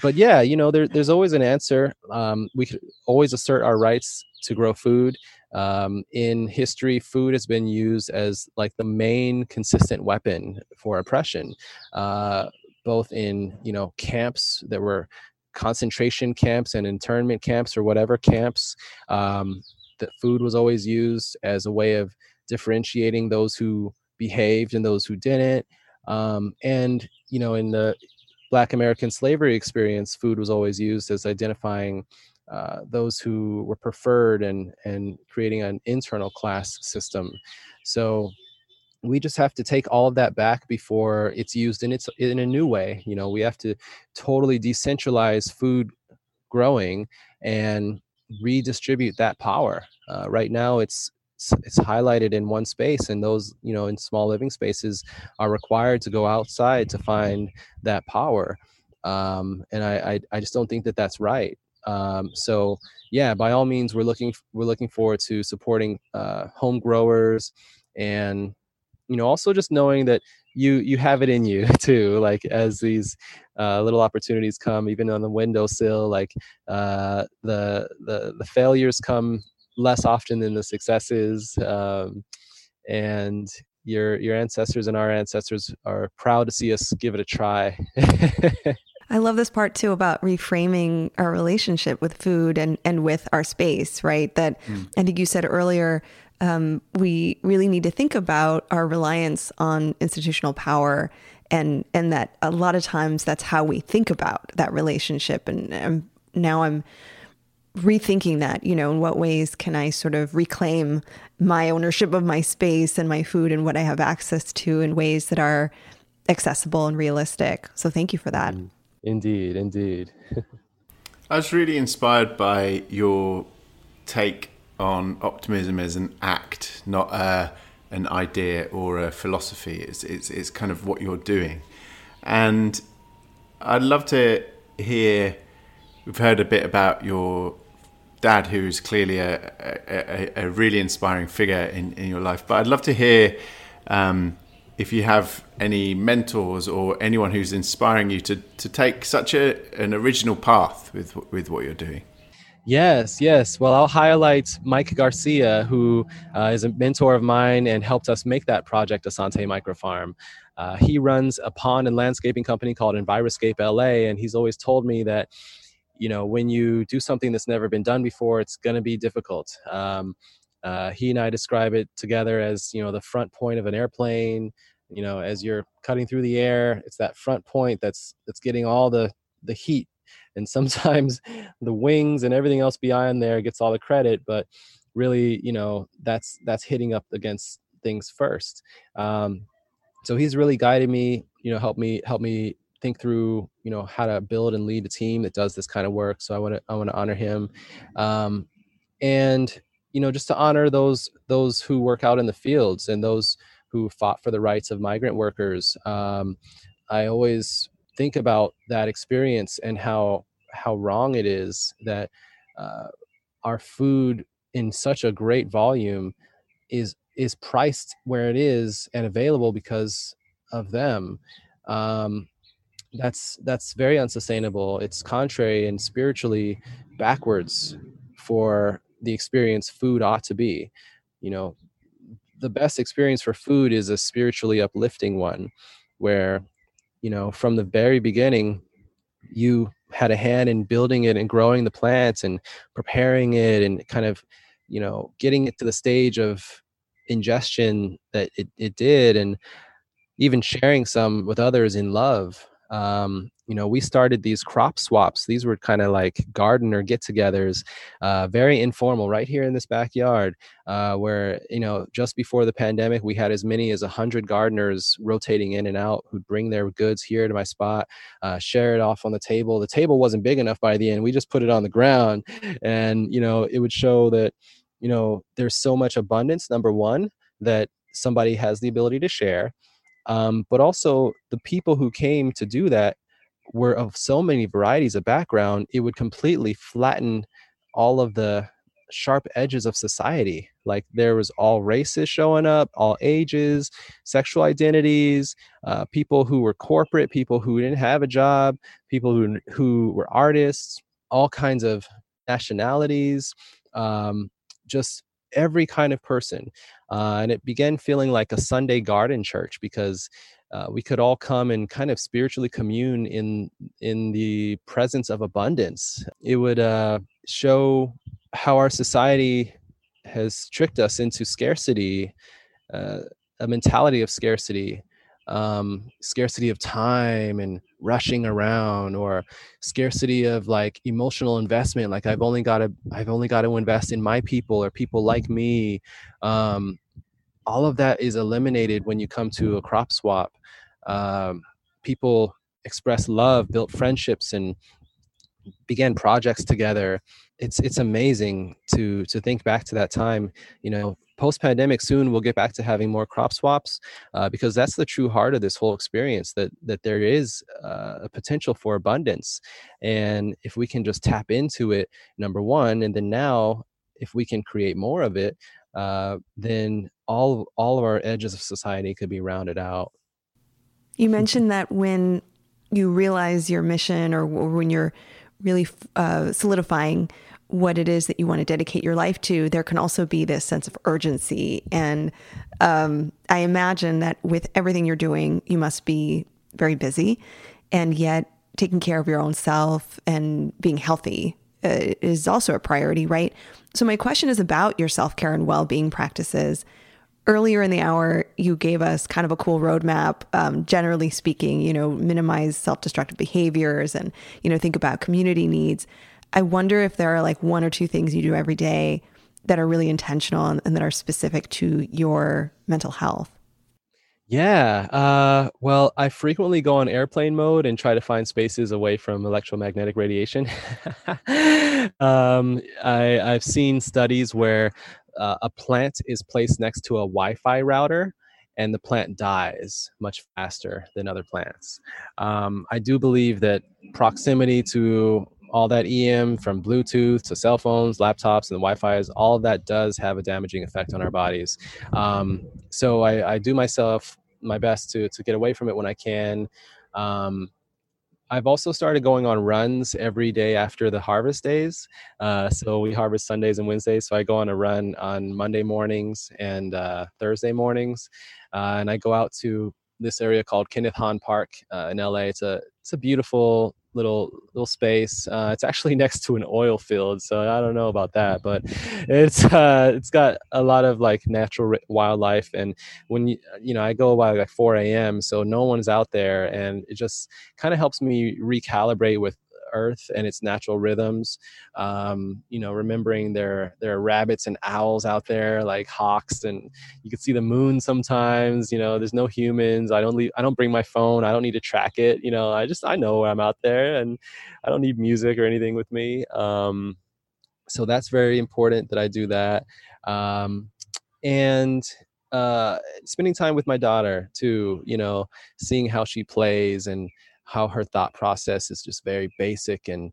but yeah, you know, there, there's always an answer. Um, we could always assert our rights to grow food. Um, in history, food has been used as like the main consistent weapon for oppression, uh, both in you know camps that were concentration camps and internment camps or whatever camps. Um, that food was always used as a way of differentiating those who behaved and those who didn't. Um, and you know, in the Black American slavery experience, food was always used as identifying uh, those who were preferred and and creating an internal class system. So we just have to take all of that back before it's used in its in a new way. You know, we have to totally decentralize food growing and redistribute that power. Uh, right now, it's it's highlighted in one space and those you know in small living spaces are required to go outside to find that power um, and I, I, I just don't think that that's right um, so yeah by all means we're looking we're looking forward to supporting uh, home growers and you know also just knowing that you you have it in you too like as these uh, little opportunities come even on the windowsill like uh, the the the failures come less often than the successes um, and your your ancestors and our ancestors are proud to see us give it a try I love this part too about reframing our relationship with food and, and with our space, right? That mm. I think you said earlier, um, we really need to think about our reliance on institutional power and and that a lot of times that's how we think about that relationship and, and now I'm rethinking that, you know, in what ways can I sort of reclaim my ownership of my space and my food and what I have access to in ways that are accessible and realistic. So thank you for that. Mm. Indeed, indeed. I was really inspired by your take on optimism as an act, not a, an idea or a philosophy. It's, it's, it's kind of what you're doing. And I'd love to hear, we've heard a bit about your dad, who's clearly a, a, a really inspiring figure in, in your life. But I'd love to hear um, if you have any mentors or anyone who's inspiring you to, to take such a, an original path with, with what you're doing. Yes, yes. Well, I'll highlight Mike Garcia, who uh, is a mentor of mine and helped us make that project, Asante Microfarm. Uh, he runs a pond and landscaping company called Enviroscape LA, and he's always told me that, you know, when you do something that's never been done before, it's going to be difficult. Um, uh, he and I describe it together as, you know, the front point of an airplane. You know, as you're cutting through the air, it's that front point that's that's getting all the the heat. And sometimes the wings and everything else beyond there gets all the credit but really you know that's that's hitting up against things first. Um, so he's really guided me you know help me help me think through you know how to build and lead a team that does this kind of work. So i want to i want to honor him. Um, and you know just to honor those those who work out in the fields and those who fought for the rights of migrant workers um, i always think about that experience and how how wrong it is that uh, our food in such a great volume is is priced where it is and available because of them. Um, that's that's very unsustainable. It's contrary and spiritually backwards for the experience food ought to be. You know the best experience for food is a spiritually uplifting one where you know from the very beginning you had a hand in building it and growing the plants and preparing it and kind of you know getting it to the stage of ingestion that it, it did and even sharing some with others in love um, you know, we started these crop swaps. These were kind of like gardener get-togethers, uh, very informal, right here in this backyard. Uh, where you know, just before the pandemic, we had as many as hundred gardeners rotating in and out who'd bring their goods here to my spot, uh, share it off on the table. The table wasn't big enough by the end. We just put it on the ground, and you know, it would show that you know there's so much abundance. Number one, that somebody has the ability to share um, but also the people who came to do that were of so many varieties of background it would completely flatten all of the sharp edges of society. Like there was all races showing up all ages sexual identities uh, people who were corporate people who didn't have a job people who who were artists all kinds of nationalities um, just every kind of person. Uh, and it began feeling like a Sunday garden church because uh, we could all come and kind of spiritually commune in in the presence of abundance. It would uh, show how our society has tricked us into scarcity, uh, a mentality of scarcity, um, scarcity of time and rushing around or scarcity of like emotional investment like i've only got to i've only got to invest in my people or people like me um, all of that is eliminated when you come to a crop swap. Um, people express love built friendships and began projects together. It's it's amazing to to think back to that time you know post pandemic soon we'll get back to having more crop swaps uh, because that's the true heart of this whole experience that that there is uh, a potential for abundance. And if we can just tap into it number one and then now if we can create more of it uh, then all all of our edges of society could be rounded out. You mentioned that when you realize your mission or when you're really uh, solidifying what it is that you want to dedicate your life to, there can also be this sense of urgency. And um, I imagine that with everything you're doing, you must be very busy, and yet taking care of your own self and being healthy uh, is also a priority, right? So, my question is about your self care and well being practices. Earlier in the hour, you gave us kind of a cool roadmap. Um, generally speaking, you know, minimize self destructive behaviors and, you know, think about community needs. I wonder if there are like one or two things you do every day that are really intentional and, and that are specific to your mental health. Yeah. Uh, well, I frequently go on airplane mode and try to find spaces away from electromagnetic radiation. um, I, have seen studies where uh, a plant is placed next to a Wi Fi router and the plant dies much faster than other plants. Um, I do believe that proximity to all that EM from Bluetooth to cell phones, laptops, and Wi-Fi's, all that does have a damaging effect on our bodies. Um, so I, I, do myself my best to to get away from it when I can. Um, I've also started going on runs every day after the harvest days. Uh, so we harvest Sundays and Wednesdays. So I go on a run on Monday mornings and uh, Thursday mornings, uh, and I go out to this area called Kenneth Hahn Park uh, in LA. It's a it's a beautiful little little space. Uh, it's actually next to an oil field, so I don't know about that, but it's uh, it's got a lot of like natural wildlife. And when you you know I go by like 4 a.m., so no one's out there, and it just kind of helps me recalibrate with earth and its natural rhythms um, you know remembering there there are rabbits and owls out there like hawks and you can see the moon sometimes you know there's no humans i don't leave i don't bring my phone i don't need to track it you know i just i know i'm out there and i don't need music or anything with me um, so that's very important that i do that um, and uh, spending time with my daughter too you know seeing how she plays and how her thought process is just very basic and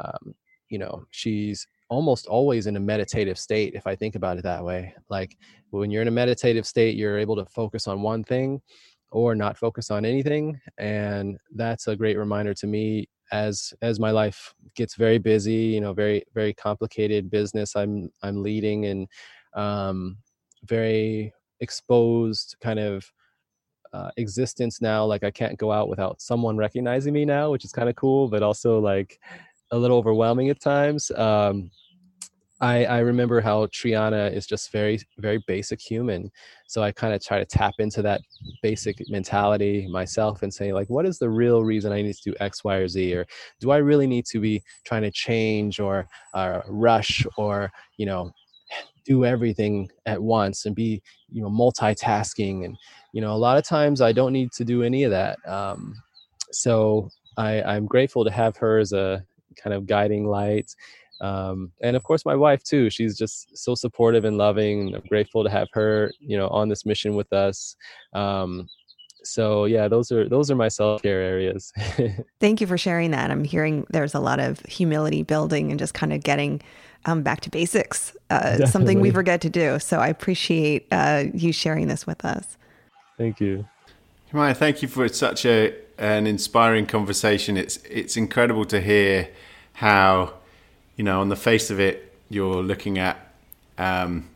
um, you know she's almost always in a meditative state if i think about it that way. Like when you're in a meditative state you're able to focus on one thing or not focus on anything and that's a great reminder to me as as my life gets very busy you know very very complicated business i'm i'm leading and um very exposed kind of uh, existence now like i can't go out without someone recognizing me now which is kind of cool but also like a little overwhelming at times um, I, I remember how Triana is just very, very basic human. So I kind of try to tap into that basic mentality myself and say, like, what is the real reason I need to do X, Y, or Z? Or do I really need to be trying to change or uh, rush or, you know, do everything at once and be, you know, multitasking and you know a lot of times i don't need to do any of that um, so I, i'm grateful to have her as a kind of guiding light um, and of course my wife too she's just so supportive and loving i'm grateful to have her you know on this mission with us um, so yeah those are those are my self-care areas. Thank you for sharing that i'm hearing there's a lot of humility building and just kind of getting um, back to basics uh, something we forget to do so i appreciate uh, you sharing this with us Thank you. Maya, thank you for such a an inspiring conversation. It's it's incredible to hear how, you know, on the face of it, you're looking at um,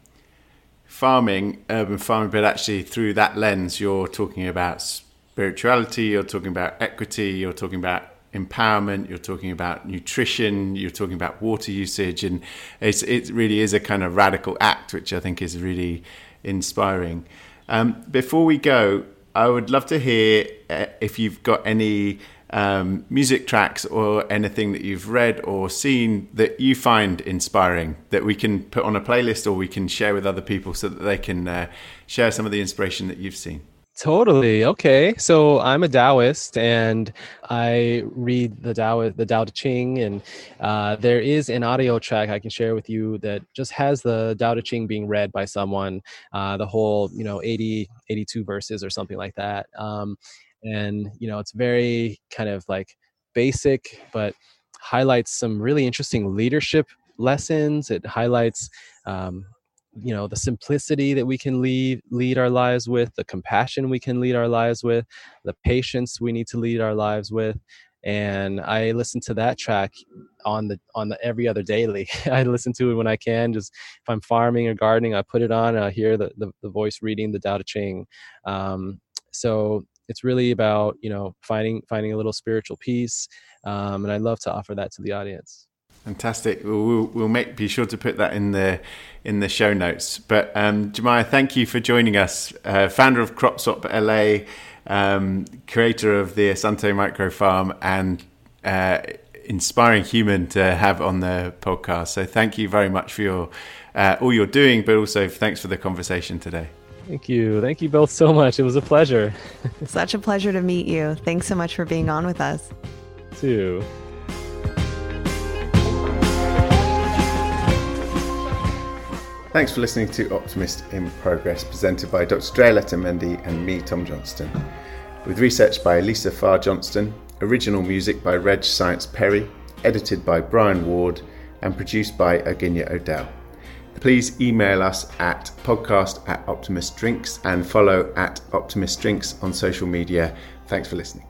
farming, urban farming, but actually through that lens, you're talking about spirituality, you're talking about equity, you're talking about empowerment, you're talking about nutrition, you're talking about water usage, and it really is a kind of radical act, which I think is really inspiring. Um, before we go, I would love to hear uh, if you've got any um, music tracks or anything that you've read or seen that you find inspiring that we can put on a playlist or we can share with other people so that they can uh, share some of the inspiration that you've seen. Totally. Okay. So I'm a Taoist and I read the Tao, the Tao Te Ching, and uh, there is an audio track I can share with you that just has the Tao Te Ching being read by someone, uh, the whole, you know, 80, 82 verses or something like that. Um, and, you know, it's very kind of like basic, but highlights some really interesting leadership lessons. It highlights, um, you know the simplicity that we can lead lead our lives with the compassion we can lead our lives with the patience we need to lead our lives with. And i listen to that track on the on the every other daily. I listen to it when i can just if i'm farming or gardening i put it on and i hear the, the, the voice reading the Te Ching. Um, so it's really about you know finding finding a little spiritual peace um, and i love to offer that to the audience Fantastic. We'll, we'll, make be sure to put that in the in the show notes. But um, Jamiah, thank you for joining us. Uh, founder of Crop Swap LA, um, creator of the Asante Micro Farm, and uh, inspiring human to have on the podcast. So thank you very much for your uh, all you're doing, but also thanks for the conversation today. Thank you. Thank you both so much. It was a pleasure. Such a pleasure to meet you. Thanks so much for being on with us. Too. Thanks for listening to Optimist in Progress, presented by Dr. Drea Letamendi and me, Tom Johnston. With research by Lisa Farr Johnston, original music by Reg Science Perry, edited by Brian Ward, and produced by Aginia Odell. Please email us at podcast at Optimist Drinks and follow at Optimist Drinks on social media. Thanks for listening.